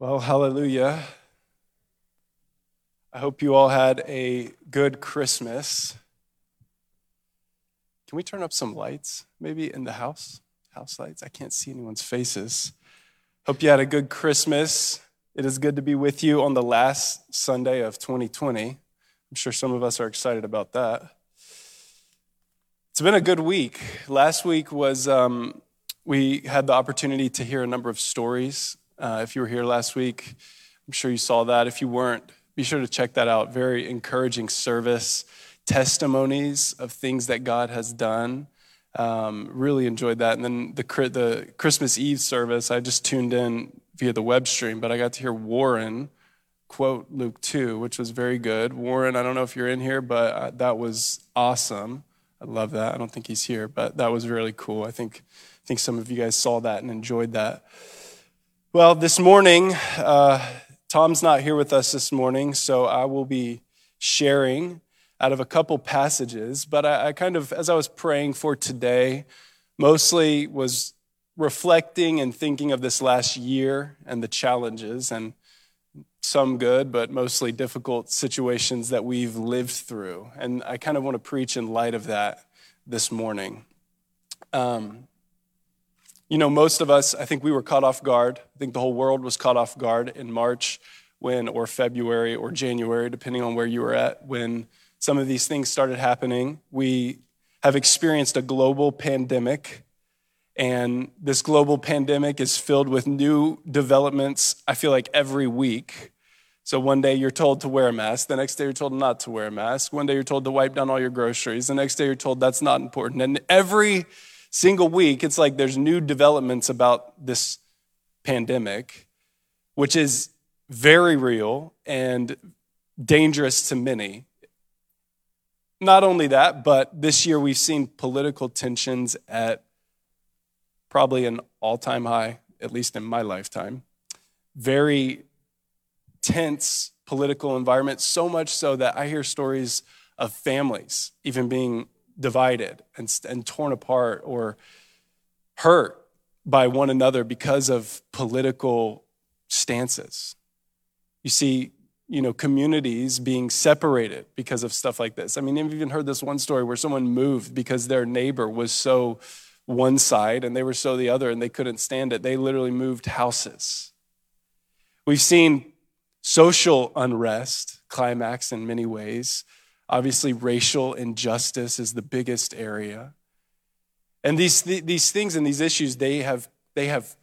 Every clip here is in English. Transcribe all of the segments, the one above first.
Well, hallelujah. I hope you all had a good Christmas. Can we turn up some lights maybe in the house? House lights? I can't see anyone's faces. Hope you had a good Christmas. It is good to be with you on the last Sunday of 2020. I'm sure some of us are excited about that. It's been a good week. Last week was, um, we had the opportunity to hear a number of stories. Uh, if you were here last week, I'm sure you saw that. If you weren't, be sure to check that out. Very encouraging service, testimonies of things that God has done. Um, really enjoyed that. And then the, the Christmas Eve service, I just tuned in via the web stream, but I got to hear Warren quote Luke 2, which was very good. Warren, I don't know if you're in here, but uh, that was awesome. I love that. I don't think he's here, but that was really cool. I think, I think some of you guys saw that and enjoyed that. Well, this morning, uh, Tom's not here with us this morning, so I will be sharing out of a couple passages. But I, I kind of, as I was praying for today, mostly was reflecting and thinking of this last year and the challenges and some good, but mostly difficult situations that we've lived through. And I kind of want to preach in light of that this morning. Um, you know, most of us, I think we were caught off guard. I think the whole world was caught off guard in March when, or February or January, depending on where you were at, when some of these things started happening. We have experienced a global pandemic and this global pandemic is filled with new developments, I feel like every week. So one day you're told to wear a mask, the next day you're told not to wear a mask. One day you're told to wipe down all your groceries, the next day you're told that's not important. And every single week, it's like there's new developments about this pandemic, which is very real and dangerous to many. Not only that, but this year we've seen political tensions at probably an all time high, at least in my lifetime. Very tense political environment, so much so that I hear stories of families even being divided and, and torn apart or hurt by one another because of political stances. You see, you know, communities being separated because of stuff like this. I mean, I've even heard this one story where someone moved because their neighbor was so one side and they were so the other and they couldn't stand it. They literally moved houses. We've seen social unrest climax in many ways. Obviously, racial injustice is the biggest area. And these, these things and these issues, they have, they have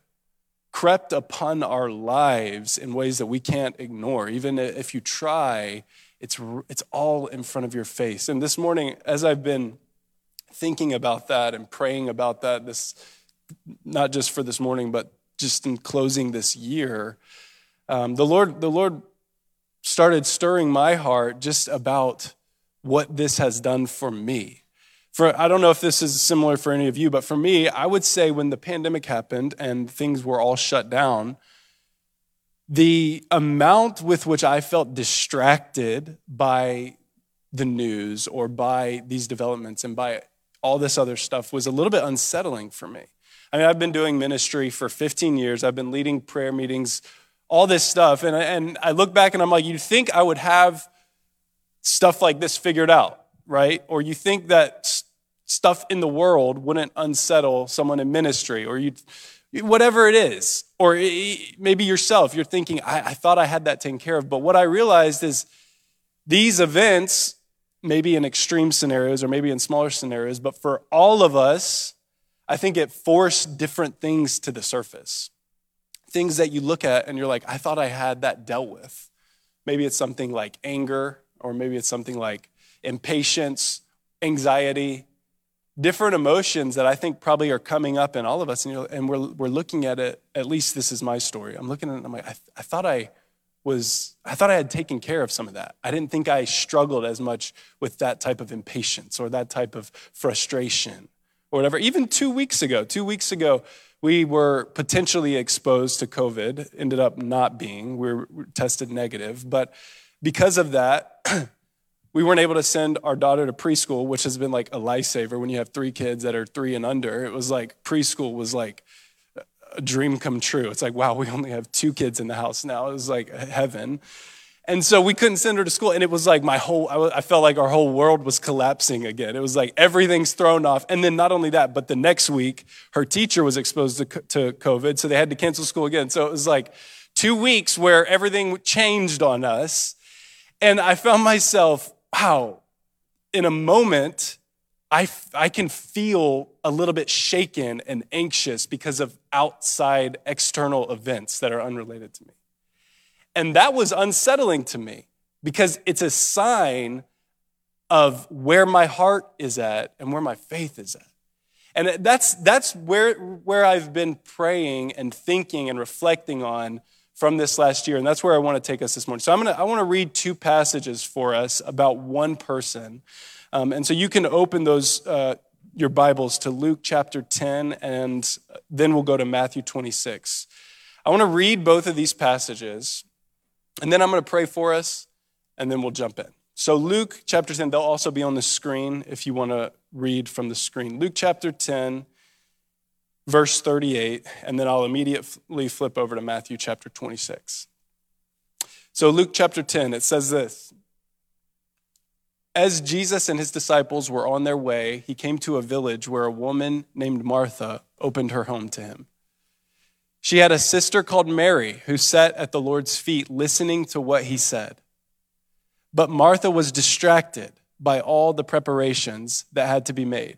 crept upon our lives in ways that we can't ignore. Even if you try, it's, it's all in front of your face. And this morning, as I've been thinking about that and praying about that, this not just for this morning, but just in closing this year, um, the Lord, the Lord started stirring my heart just about what this has done for me. For I don't know if this is similar for any of you, but for me, I would say when the pandemic happened and things were all shut down, the amount with which I felt distracted by the news or by these developments and by all this other stuff was a little bit unsettling for me. I mean, I've been doing ministry for 15 years. I've been leading prayer meetings, all this stuff. And, and I look back and I'm like, you'd think I would have stuff like this figured out, right? Or you think that stuff in the world wouldn't unsettle someone in ministry, or you, whatever it is. Or maybe yourself, you're thinking, I, I thought I had that taken care of. But what I realized is these events maybe in extreme scenarios or maybe in smaller scenarios, but for all of us, I think it forced different things to the surface. Things that you look at and you're like, I thought I had that dealt with. Maybe it's something like anger, or maybe it's something like impatience, anxiety, different emotions that I think probably are coming up in all of us. And, and we're, we're looking at it, at least this is my story. I'm looking at it I'm like, I, I thought I was I thought I had taken care of some of that. I didn't think I struggled as much with that type of impatience or that type of frustration or whatever. Even two weeks ago, two weeks ago, we were potentially exposed to COVID, ended up not being. We were tested negative. But because of that, we weren't able to send our daughter to preschool, which has been like a lifesaver when you have three kids that are three and under. It was like preschool was like a dream come true. It's like, wow, we only have two kids in the house now. It was like heaven. And so we couldn't send her to school. And it was like my whole, I felt like our whole world was collapsing again. It was like everything's thrown off. And then not only that, but the next week, her teacher was exposed to, to COVID. So they had to cancel school again. So it was like two weeks where everything changed on us. And I found myself, wow, in a moment, I, I can feel a little bit shaken and anxious because of outside external events that are unrelated to me. And that was unsettling to me because it's a sign of where my heart is at and where my faith is at. And that's, that's where, where I've been praying and thinking and reflecting on from this last year. And that's where I want to take us this morning. So I'm gonna, I want to read two passages for us about one person. Um, and so you can open those, uh, your Bibles to Luke chapter 10, and then we'll go to Matthew 26. I want to read both of these passages. And then I'm going to pray for us, and then we'll jump in. So, Luke chapter 10, they'll also be on the screen if you want to read from the screen. Luke chapter 10, verse 38, and then I'll immediately flip over to Matthew chapter 26. So, Luke chapter 10, it says this As Jesus and his disciples were on their way, he came to a village where a woman named Martha opened her home to him. She had a sister called Mary who sat at the Lord's feet listening to what he said. But Martha was distracted by all the preparations that had to be made.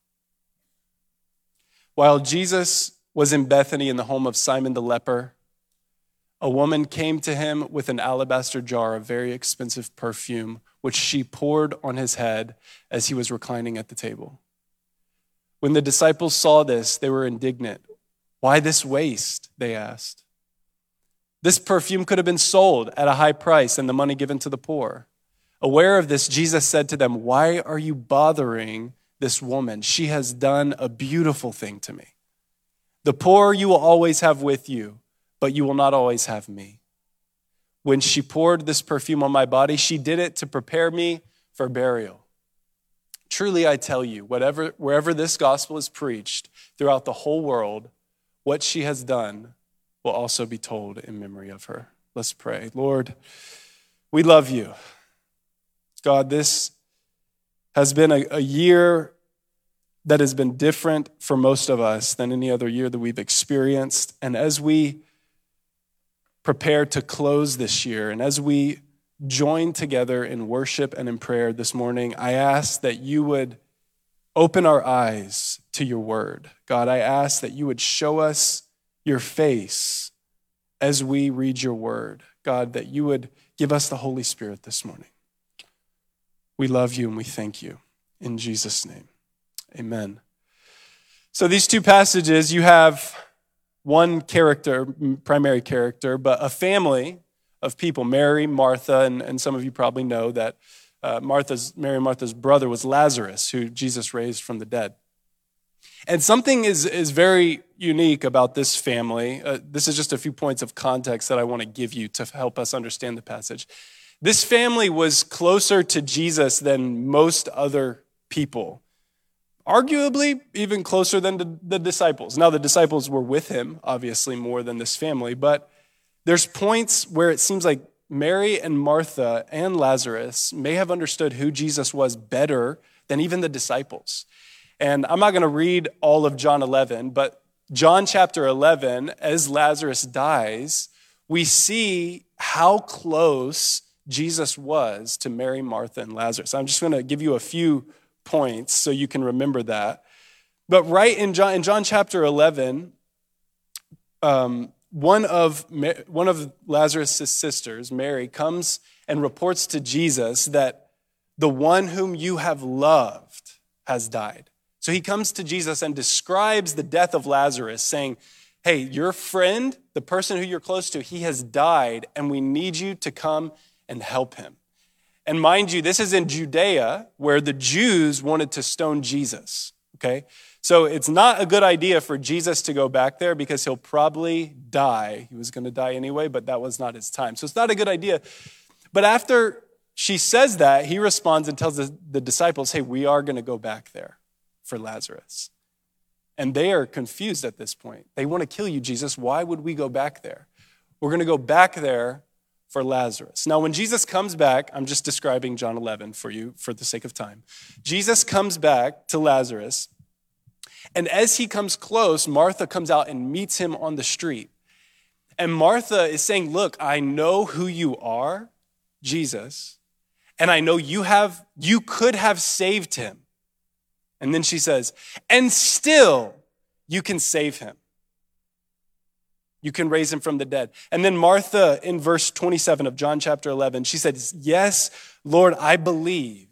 While Jesus was in Bethany in the home of Simon the leper, a woman came to him with an alabaster jar of very expensive perfume, which she poured on his head as he was reclining at the table. When the disciples saw this, they were indignant. Why this waste? They asked. This perfume could have been sold at a high price and the money given to the poor. Aware of this, Jesus said to them, Why are you bothering this woman? She has done a beautiful thing to me. The poor you will always have with you, but you will not always have me. When she poured this perfume on my body, she did it to prepare me for burial. Truly, I tell you, whatever, wherever this gospel is preached throughout the whole world, what she has done will also be told in memory of her. Let's pray. Lord, we love you. God, this has been a, a, year that has been different for most of us than any other year that we've experienced. And as we prepare to close this year and as we join together in worship and in prayer this morning, I ask that you would open our eyes to your word. God, I ask that you would show us your face as we read your word. God, that you would give us the Holy Spirit this morning. We love you and we thank you. In Jesus' name, amen. So, these two passages, you have one character, primary character, but a family of people Mary, Martha, and, and some of you probably know that uh, Martha's, Mary and Martha's brother was Lazarus, who Jesus raised from the dead. And something is, is very unique about this family. Uh, this is just a few points of context that I want to give you to help us understand the passage. This family was closer to Jesus than most other people, arguably even closer than the, disciples. Now, the disciples were with him, obviously, more than this family, but there's points where it seems like Mary and Martha and Lazarus may have understood who Jesus was better than even the disciples. And I'm not going to read all of John 11, but John chapter 11, as Lazarus dies, we see how close Jesus was to Mary, Martha, and Lazarus. I'm just going to give you a few points so you can remember that. But right in John, in John chapter 11, um, one, of, one of Lazarus' sisters, Mary, comes and reports to Jesus that the one whom you have loved has died. So he comes to Jesus and describes the death of Lazarus, saying, hey, your friend, the person who you're close to, he has died, and we need you to come and help him. And mind you, this is in Judea where the Jews wanted to stone Jesus, okay? So it's not a good idea for Jesus to go back there because he'll probably die. He was going to die anyway, but that was not his time. So it's not a good idea. But after she says that, he responds and tells the, the disciples, hey, we are going to go back there for Lazarus. And they are confused at this point. They want to kill you, Jesus. Why would we go back there? We're going to go back there for Lazarus. Now, when Jesus comes back, I'm just describing John 11 for you for the sake of time. Jesus comes back to Lazarus, and as he comes close, Martha comes out and meets him on the street. And Martha is saying, Look, I know who you are, Jesus, and I know you have you could have saved him. And then she says, and still you can save him. You can raise him from the dead. And then Martha in verse 27 of John chapter 11, she says, Yes, Lord, I believe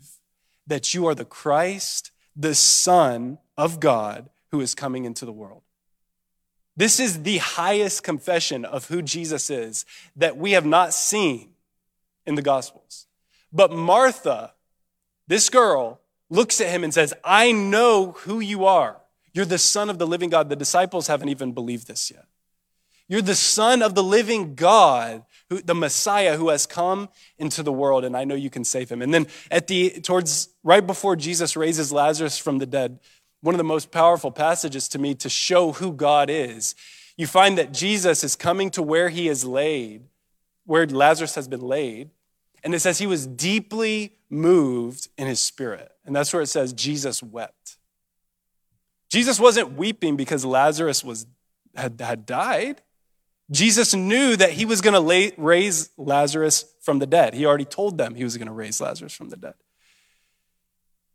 that you are the Christ, the Son of God who is coming into the world. This is the highest confession of who Jesus is that we have not seen in the Gospels. But Martha, this girl, looks at him and says, I know who you are. You're the Son of the living God. The disciples haven't even believed this yet. You're the Son of the living God, who, the Messiah who has come into the world, and I know you can save him. And then at the towards right before Jesus raises Lazarus from the dead, one of the most powerful passages to me to show who God is. You find that Jesus is coming to where he is laid, where Lazarus has been laid, and it says he was deeply moved in his spirit. And that's where it says Jesus wept. Jesus wasn't weeping because Lazarus was, had, had died. Jesus knew that he was going to raise Lazarus from the dead. He already told them he was going to raise Lazarus from the dead.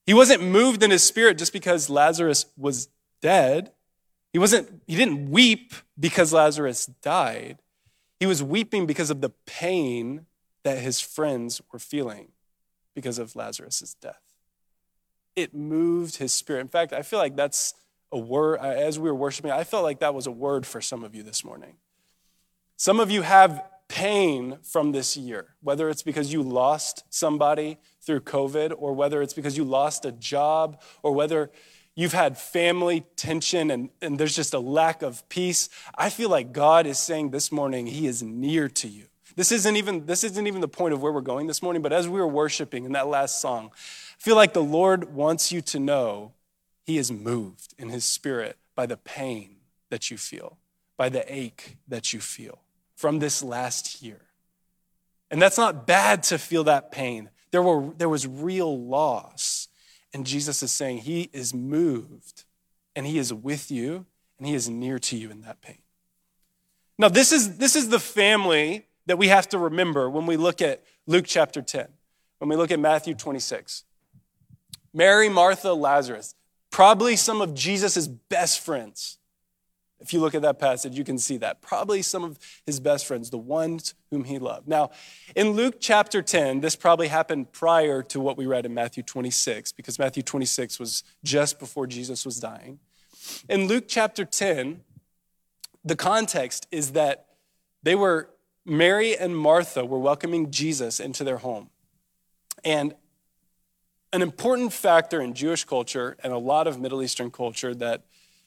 He wasn't moved in his spirit just because Lazarus was dead. He wasn't he didn't weep because Lazarus died. He was weeping because of the pain that his friends were feeling because of Lazarus' death. It moved his spirit. In fact, I feel like that's a word, as we were worshiping, I felt like that was a word for some of you this morning. Some of you have pain from this year, whether it's because you lost somebody through COVID, or whether it's because you lost a job, or whether you've had family tension and, and there's just a lack of peace. I feel like God is saying this morning, He is near to you. This isn't even this isn't even the point of where we're going this morning, but as we were worshiping in that last song, I feel like the Lord wants you to know he is moved in his spirit by the pain that you feel, by the ache that you feel from this last year. And that's not bad to feel that pain. There, were, there was real loss. And Jesus is saying he is moved and he is with you and he is near to you in that pain. Now, this is, this is the family that we have to remember when we look at Luke chapter 10, when we look at Matthew 26. Mary, Martha, Lazarus, probably some of Jesus' best friends. If you look at that passage, you can see that. Probably some of his best friends, the ones whom he loved. Now, in Luke chapter 10, this probably happened prior to what we read in Matthew 26, because Matthew 26 was just before Jesus was dying. In Luke chapter 10, the context is that they were Mary and Martha were welcoming Jesus into their home. And an important factor in Jewish culture and a lot of Middle Eastern culture that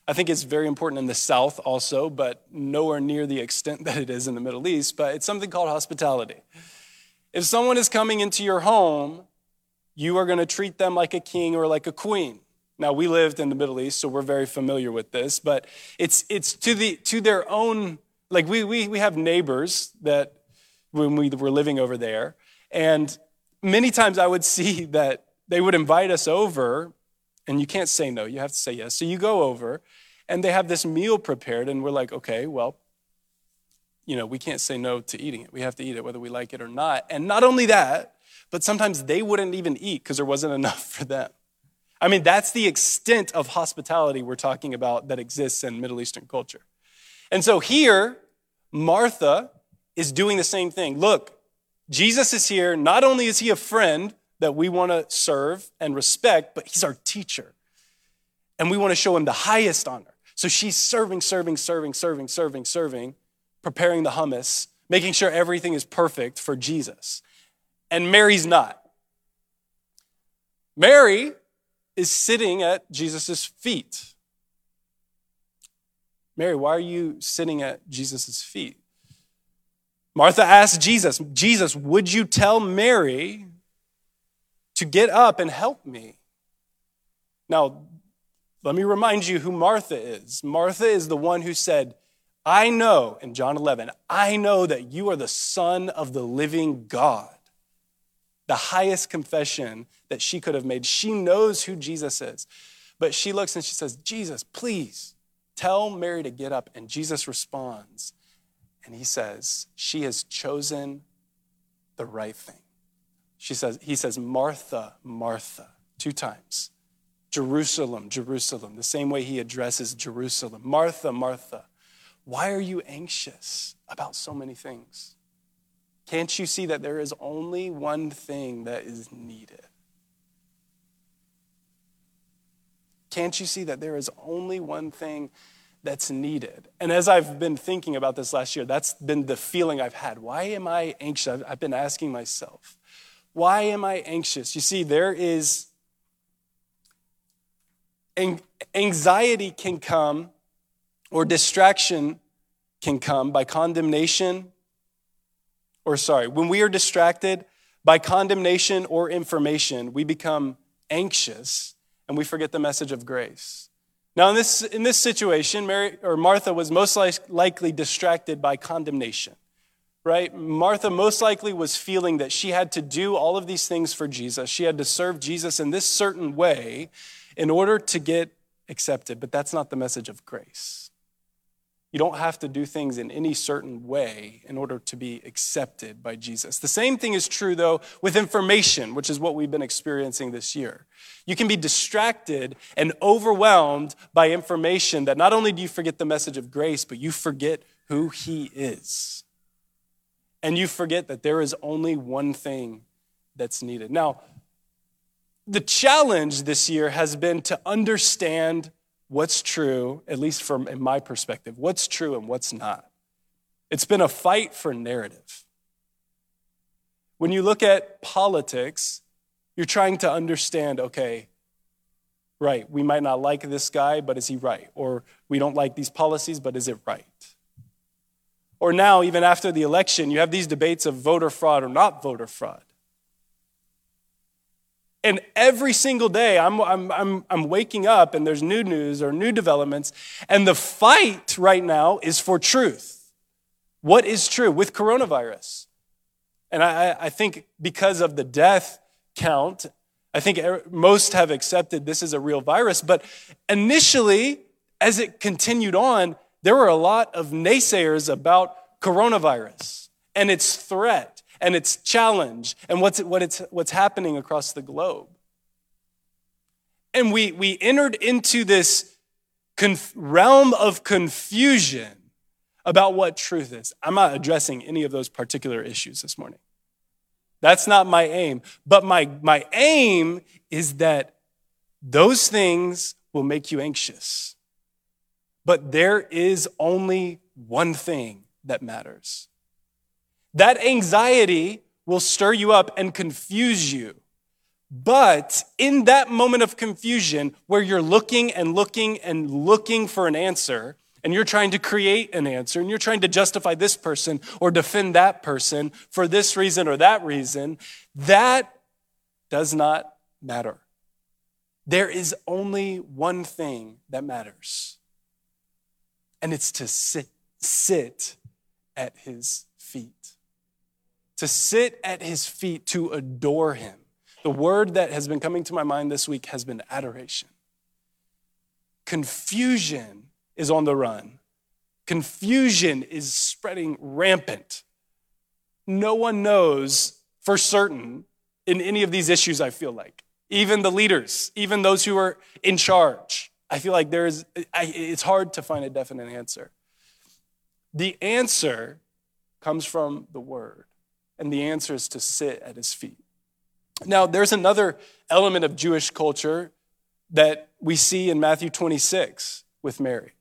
I think it's very important in the South also, but nowhere near the extent that it is in the Middle East, but it's something called hospitality. If someone is coming into your home, you are going to treat them like a king or like a queen. Now, we lived in the Middle East, so we're very familiar with this, but it's, it's to, the, to their own like we, we, we have neighbors that when we were living over there, and many times I would see that they would invite us over, and you can't say no, you have to say yes. So you go over, and they have this meal prepared, and we're like, okay, well, you know, we can't say no to eating it. We have to eat it whether we like it or not. And not only that, but sometimes they wouldn't even eat because there wasn't enough for them. I mean, that's the extent of hospitality we're talking about that exists in Middle Eastern culture. And so here, Martha is doing the same thing. Look, Jesus is here. Not only is he a friend that we want to serve and respect, but he's our teacher. And we want to show him the highest honor. So she's serving, serving, serving, serving, serving, serving, preparing the hummus, making sure everything is perfect for Jesus. And Mary's not. Mary is sitting at Jesus' feet. Mary, why are you sitting at Jesus' feet? Martha asked Jesus, Jesus, would you tell Mary to get up and help me? Now, let me remind you who Martha is. Martha is the one who said, I know, in John 11, I know that you are the Son of the living God. The highest confession that she could have made. She knows who Jesus is. But she looks and she says, Jesus, please tell Mary to get up. And Jesus responds, and he says, She has chosen the right thing. She says, He says, Martha, Martha, two times. Jerusalem, Jerusalem, the same way he addresses Jerusalem. Martha, Martha, why are you anxious about so many things? Can't you see that there is only one thing that is needed? Can't you see that there is only one thing that's needed? And as I've been thinking about this last year, that's been the feeling I've had. Why am I anxious? I've been asking myself, why am I anxious? You see, there is anxiety can come or distraction can come by condemnation or sorry, when we are distracted by condemnation or information, we become anxious and we forget the message of grace. Now, in this, in this situation, Mary or Martha was most likely distracted by condemnation, right? Martha most likely was feeling that she had to do all of these things for Jesus. She had to serve Jesus in this certain way in order to get accepted, but that's not the message of grace. You don't have to do things in any certain way in order to be accepted by Jesus. The same thing is true, though, with information, which is what we've been experiencing this year. You can be distracted and overwhelmed by information that not only do you forget the message of grace, but you forget who He is. And you forget that there is only one thing that's needed. Now, the challenge this year has been to understand what's true, at least from in my perspective, what's true and what's not. It's been a fight for narrative. When you look at politics, you're trying to understand okay, right, we might not like this guy, but is he right? Or we don't like these policies, but is it right? Or now, even after the election, you have these debates of voter fraud or not voter fraud. And every single day, I'm, I'm, I'm, I'm waking up and there's new news or new developments. And the fight right now is for truth. What is true with coronavirus? And I, I think because of the death count, I think er, most have accepted this is a real virus. But initially, as it continued on, there were a lot of naysayers about coronavirus and its threat and its challenge and what's, what it's, what's happening across the globe. And we, we entered into this conf- realm of confusion about what truth is. I'm not addressing any of those particular issues this morning. That's not my aim. But my, my aim is that those things will make you anxious. But there is only one thing that matters. That anxiety will stir you up and confuse you. But in that moment of confusion where you're looking and looking and looking for an answer, and you're trying to create an answer, and you're trying to justify this person or defend that person for this reason or that reason, that does not matter. There is only one thing that matters, and it's to sit, sit at his feet to sit at his feet, to adore him. The word that has been coming to my mind this week has been adoration. Confusion is on the run, confusion is spreading rampant. No one knows for certain in any of these issues, I feel like. Even the leaders, even those who are in charge. I feel like there is, it's hard to find a definite answer. The answer comes from the word. And the answer is to sit at his feet. Now, there's another element of Jewish culture that we see in Matthew 26 with Mary.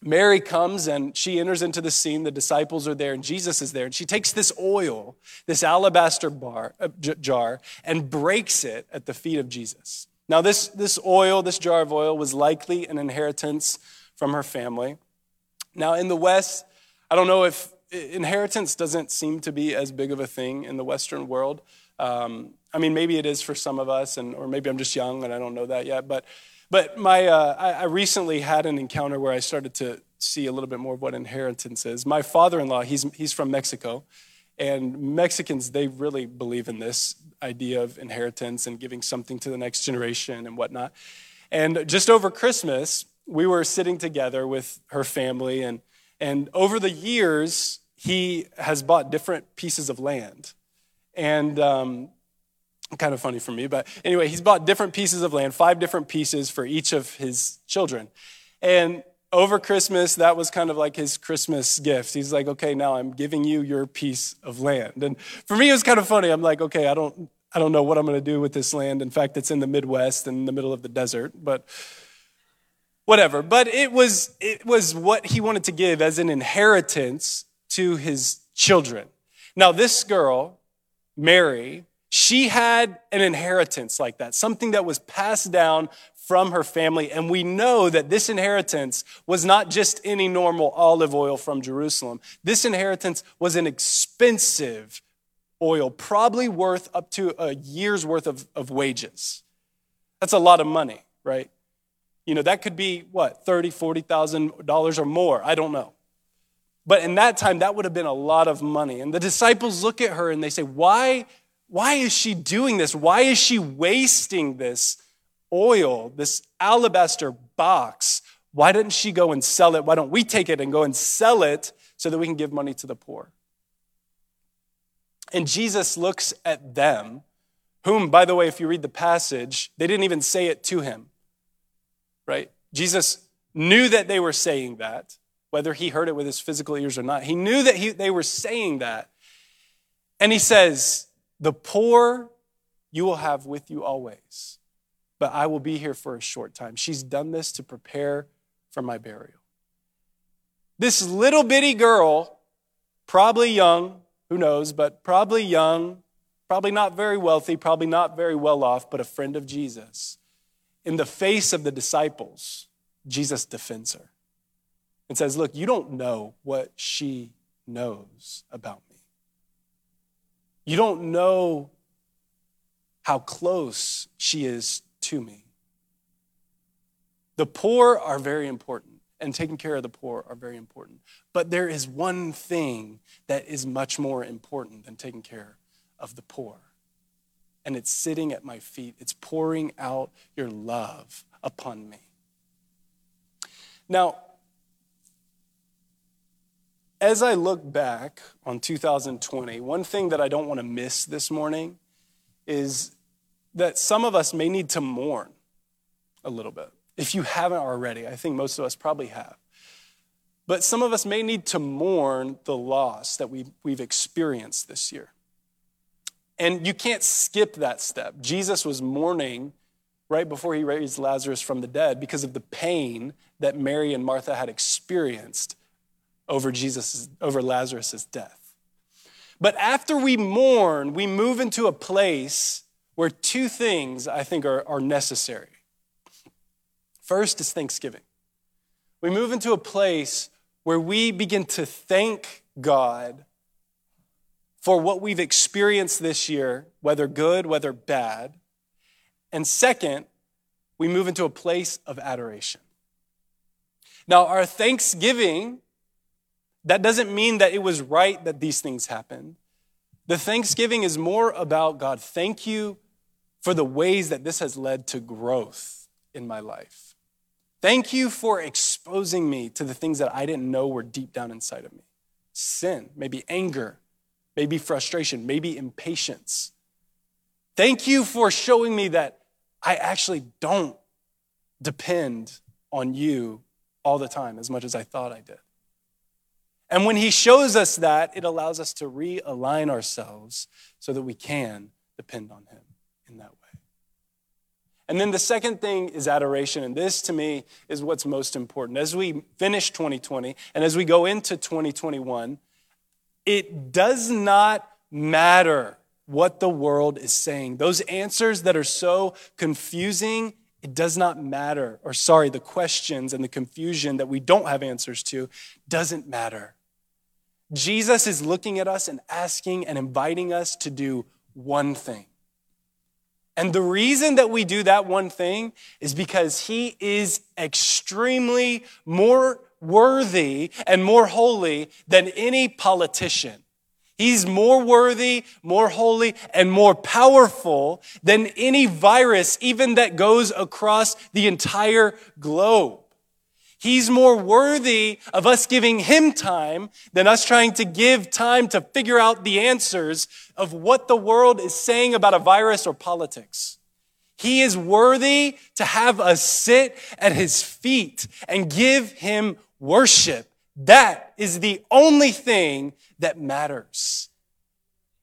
Mary comes and she enters into the scene. The disciples are there and Jesus is there. And she takes this oil, this alabaster bar, uh, jar, and breaks it at the feet of Jesus. Now, this, this oil, this jar of oil, was likely an inheritance from her family. Now, in the West, I don't know if inheritance doesn't seem to be as big of a thing in the Western world. Um, I mean, maybe it is for some of us, and, or maybe I'm just young and I don't know that yet. But but my, uh, I, I recently had an encounter where I started to see a little bit more of what inheritance is. My father in law, he's, he's from Mexico, and Mexicans, they really believe in this idea of inheritance and giving something to the next generation and whatnot. And just over Christmas, we were sitting together with her family, and, and over the years, he has bought different pieces of land. And um, kind of funny for me, but anyway, he's bought different pieces of land, five different pieces for each of his children. And over Christmas, that was kind of like his Christmas gift. He's like, okay, now I'm giving you your piece of land. And for me, it was kind of funny. I'm like, okay, I don't, I don't know what I'm going to do with this land. In fact, it's in the Midwest in the middle of the desert, but whatever. But it was, it was what he wanted to give as an inheritance to his children. Now, this girl, Mary, she had an inheritance like that, something that was passed down from her family. And we know that this inheritance was not just any normal olive oil from Jerusalem. This inheritance was an expensive oil, probably worth up to a year's worth of, of wages. That's a lot of money, right? You know, that could be what, $30,000, $40,000 or more. I don't know. But in that time, that would have been a lot of money. And the disciples look at her and they say, Why why is she doing this? Why is she wasting this oil, this alabaster box? Why didn't she go and sell it? Why don't we take it and go and sell it so that we can give money to the poor? And Jesus looks at them, whom, by the way, if you read the passage, they didn't even say it to him, right? Jesus knew that they were saying that, whether he heard it with his physical ears or not. He knew that he, they were saying that. And he says, the poor you will have with you always, but I will be here for a short time. She's done this to prepare for my burial. This little bitty girl, probably young, who knows, but probably young, probably not very wealthy, probably not very well off, but a friend of Jesus. In the face of the disciples, Jesus defends her and says, Look, you don't know what she knows about me. you don't know how close she is to me. The poor are very important, and taking care of the poor are very important. But there is one thing that is much more important than taking care of the poor. And it's sitting at my feet, it's pouring out your love upon me. Now, as I look back on 2020, one thing that I don't want to miss this morning is that some of us may need to mourn a little bit. If you haven't already, I think most of us probably have. But some of us may need to mourn the loss that we've, we've experienced this year. And you can't skip that step. Jesus was mourning right before he raised Lazarus from the dead because of the pain that Mary and Martha had experienced over Jesus over Lazarus' death. But after we mourn, we move into a place where two things I think are, are necessary. First is thanksgiving. We move into a place where we begin to thank God for what we've experienced this year, whether good, whether bad. And second, we move into a place of adoration. Now, our thanksgiving that doesn't mean that it was right that these things happened. The thanksgiving is more about God, thank you for the ways that this has led to growth in my life. Thank you for exposing me to the things that I didn't know were deep down inside of me sin, maybe anger, maybe frustration, maybe impatience. Thank you for showing me that I actually don't depend on you all the time as much as I thought I did. And when he shows us that, it allows us to realign ourselves so that we can depend on him in that way. And then the second thing is adoration. And this to me is what's most important. As we finish 2020 and as we go into 2021, it does not matter what the world is saying. Those answers that are so confusing, it does not matter. Or, sorry, the questions and the confusion that we don't have answers to doesn't matter. Jesus is looking at us and asking and inviting us to do one thing. And the reason that we do that one thing is because he is extremely more worthy and more holy than any politician. He's more worthy, more holy, and more powerful than any virus, even that goes across the entire globe. He's more worthy of us giving him time than us trying to give time to figure out the answers of what the world is saying about a virus or politics. He is worthy to have us sit at his feet and give him worship. That is the only thing that matters.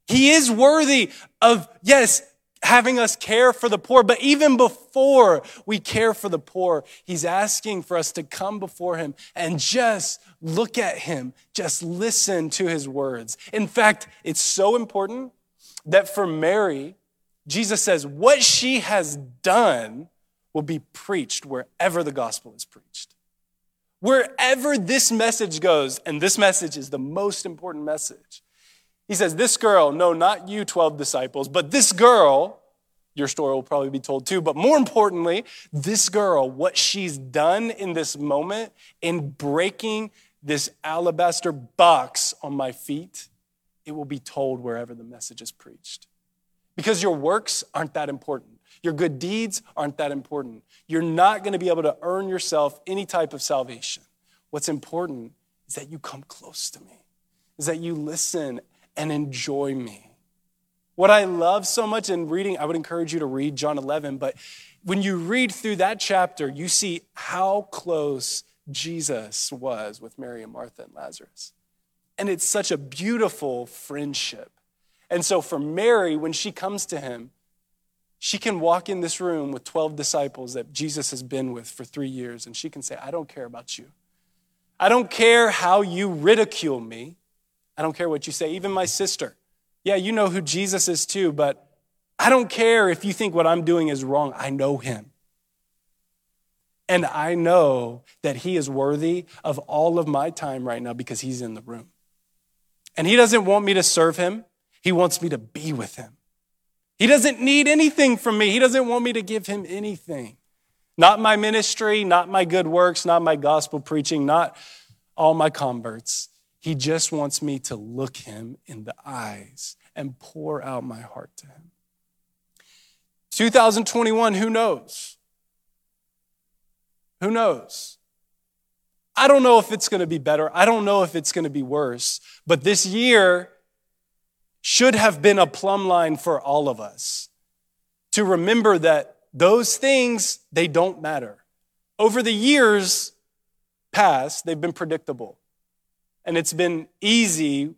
He is worthy of, yes, having us care for the poor. But even before we care for the poor, he's asking for us to come before him and just look at him, just listen to his words. In fact, it's so important that for Mary, Jesus says, what she has done will be preached wherever the gospel is preached. Wherever this message goes, and this message is the most important message, he says, This girl, no, not you, 12 disciples, but this girl, your story will probably be told too, but more importantly, this girl, what she's done in this moment in breaking this alabaster box on my feet, it will be told wherever the message is preached. Because your works aren't that important. Your good deeds aren't that important. You're not going to be able to earn yourself any type of salvation. What's important is that you come close to me, is that you listen and enjoy me. What I love so much in reading, I would encourage you to read John 11, but when you read through that chapter, you see how close Jesus was with Mary and Martha and Lazarus. And it's such a beautiful friendship. And so for Mary, when she comes to him, she can walk in this room with 12 disciples that Jesus has been with for three years, and she can say, I don't care about you. I don't care how you ridicule me. I don't care what you say. Even my sister. Yeah, you know who Jesus is too, but I don't care if you think what I'm doing is wrong. I know him. And I know that he is worthy of all of my time right now because he's in the room. And he doesn't want me to serve him, he wants me to be with him. He doesn't need anything from me, he doesn't want me to give him anything. Not my ministry, not my good works, not my gospel preaching, not all my converts. He just wants me to look him in the eyes and pour out my heart to him. 2021, who knows? Who knows? I don't know if it's going to be better. I don't know if it's going to be worse. But this year should have been a plumb line for all of us to remember that those things, they don't matter. Over the years past, they've been predictable. And it's been easy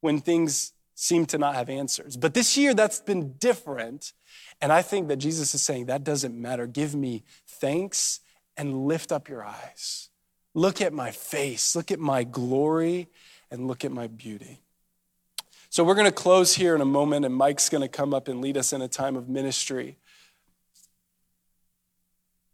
when things seem to not have answers. But this year, that's been different. And I think that Jesus is saying that doesn't matter. Give me thanks and lift up your eyes. Look at my face, look at my glory, and look at my beauty. So we're going to close here in a moment, and Mike's going to come up and lead us in a time of ministry.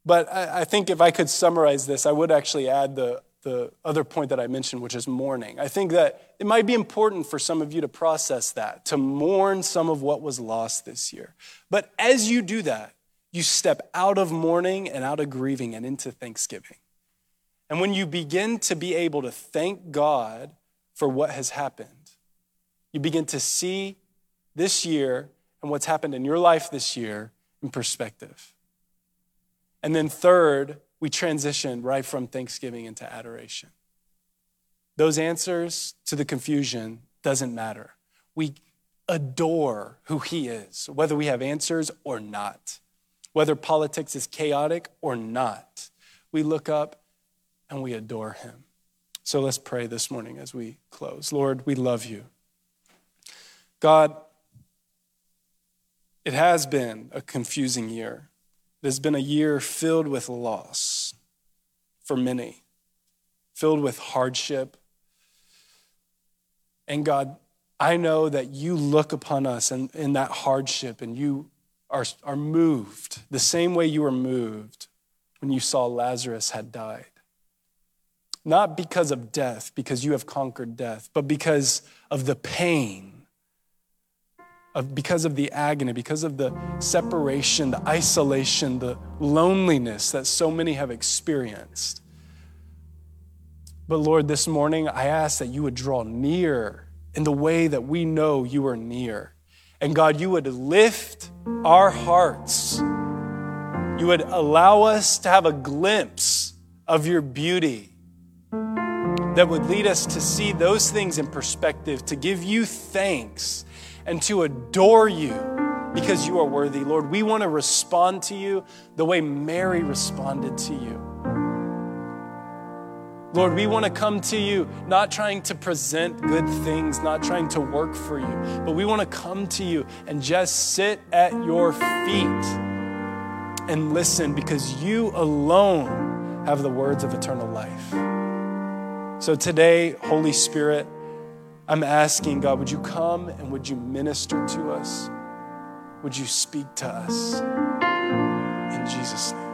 But I, think if I could summarize this, I would actually add the the other point that I mentioned, which is mourning. I think that it might be important for some of you to process that, to mourn some of what was lost this year. But as you do that, you step out of mourning and out of grieving and into thanksgiving. And when you begin to be able to thank God for what has happened, you begin to see this year and what's happened in your life this year in perspective. And then, third, we transition right from thanksgiving into adoration. Those answers to the confusion doesn't matter. We adore who he is, whether we have answers or not, whether politics is chaotic or not. We look up and we adore him. So let's pray this morning as we close. Lord, we love you. God, it has been a confusing year. It has been a year filled with loss for many, filled with hardship. And God, I know that you look upon us in, in that hardship and you are, are moved the same way you were moved when you saw Lazarus had died. Not because of death, because you have conquered death, but because of the pain of, because of the agony, because of the separation, the isolation, the loneliness that so many have experienced. But Lord, this morning I ask that you would draw near in the way that we know you are near. And God, you would lift our hearts. You would allow us to have a glimpse of your beauty that would lead us to see those things in perspective, to give you thanks and to adore you because you are worthy. Lord, we want to respond to you the way Mary responded to you. Lord, we want to come to you not trying to present good things, not trying to work for you, but we want to come to you and just sit at your feet and listen because you alone have the words of eternal life. So today, Holy Spirit, I'm asking, God, would you come and would you minister to us? Would you speak to us? In Jesus' name.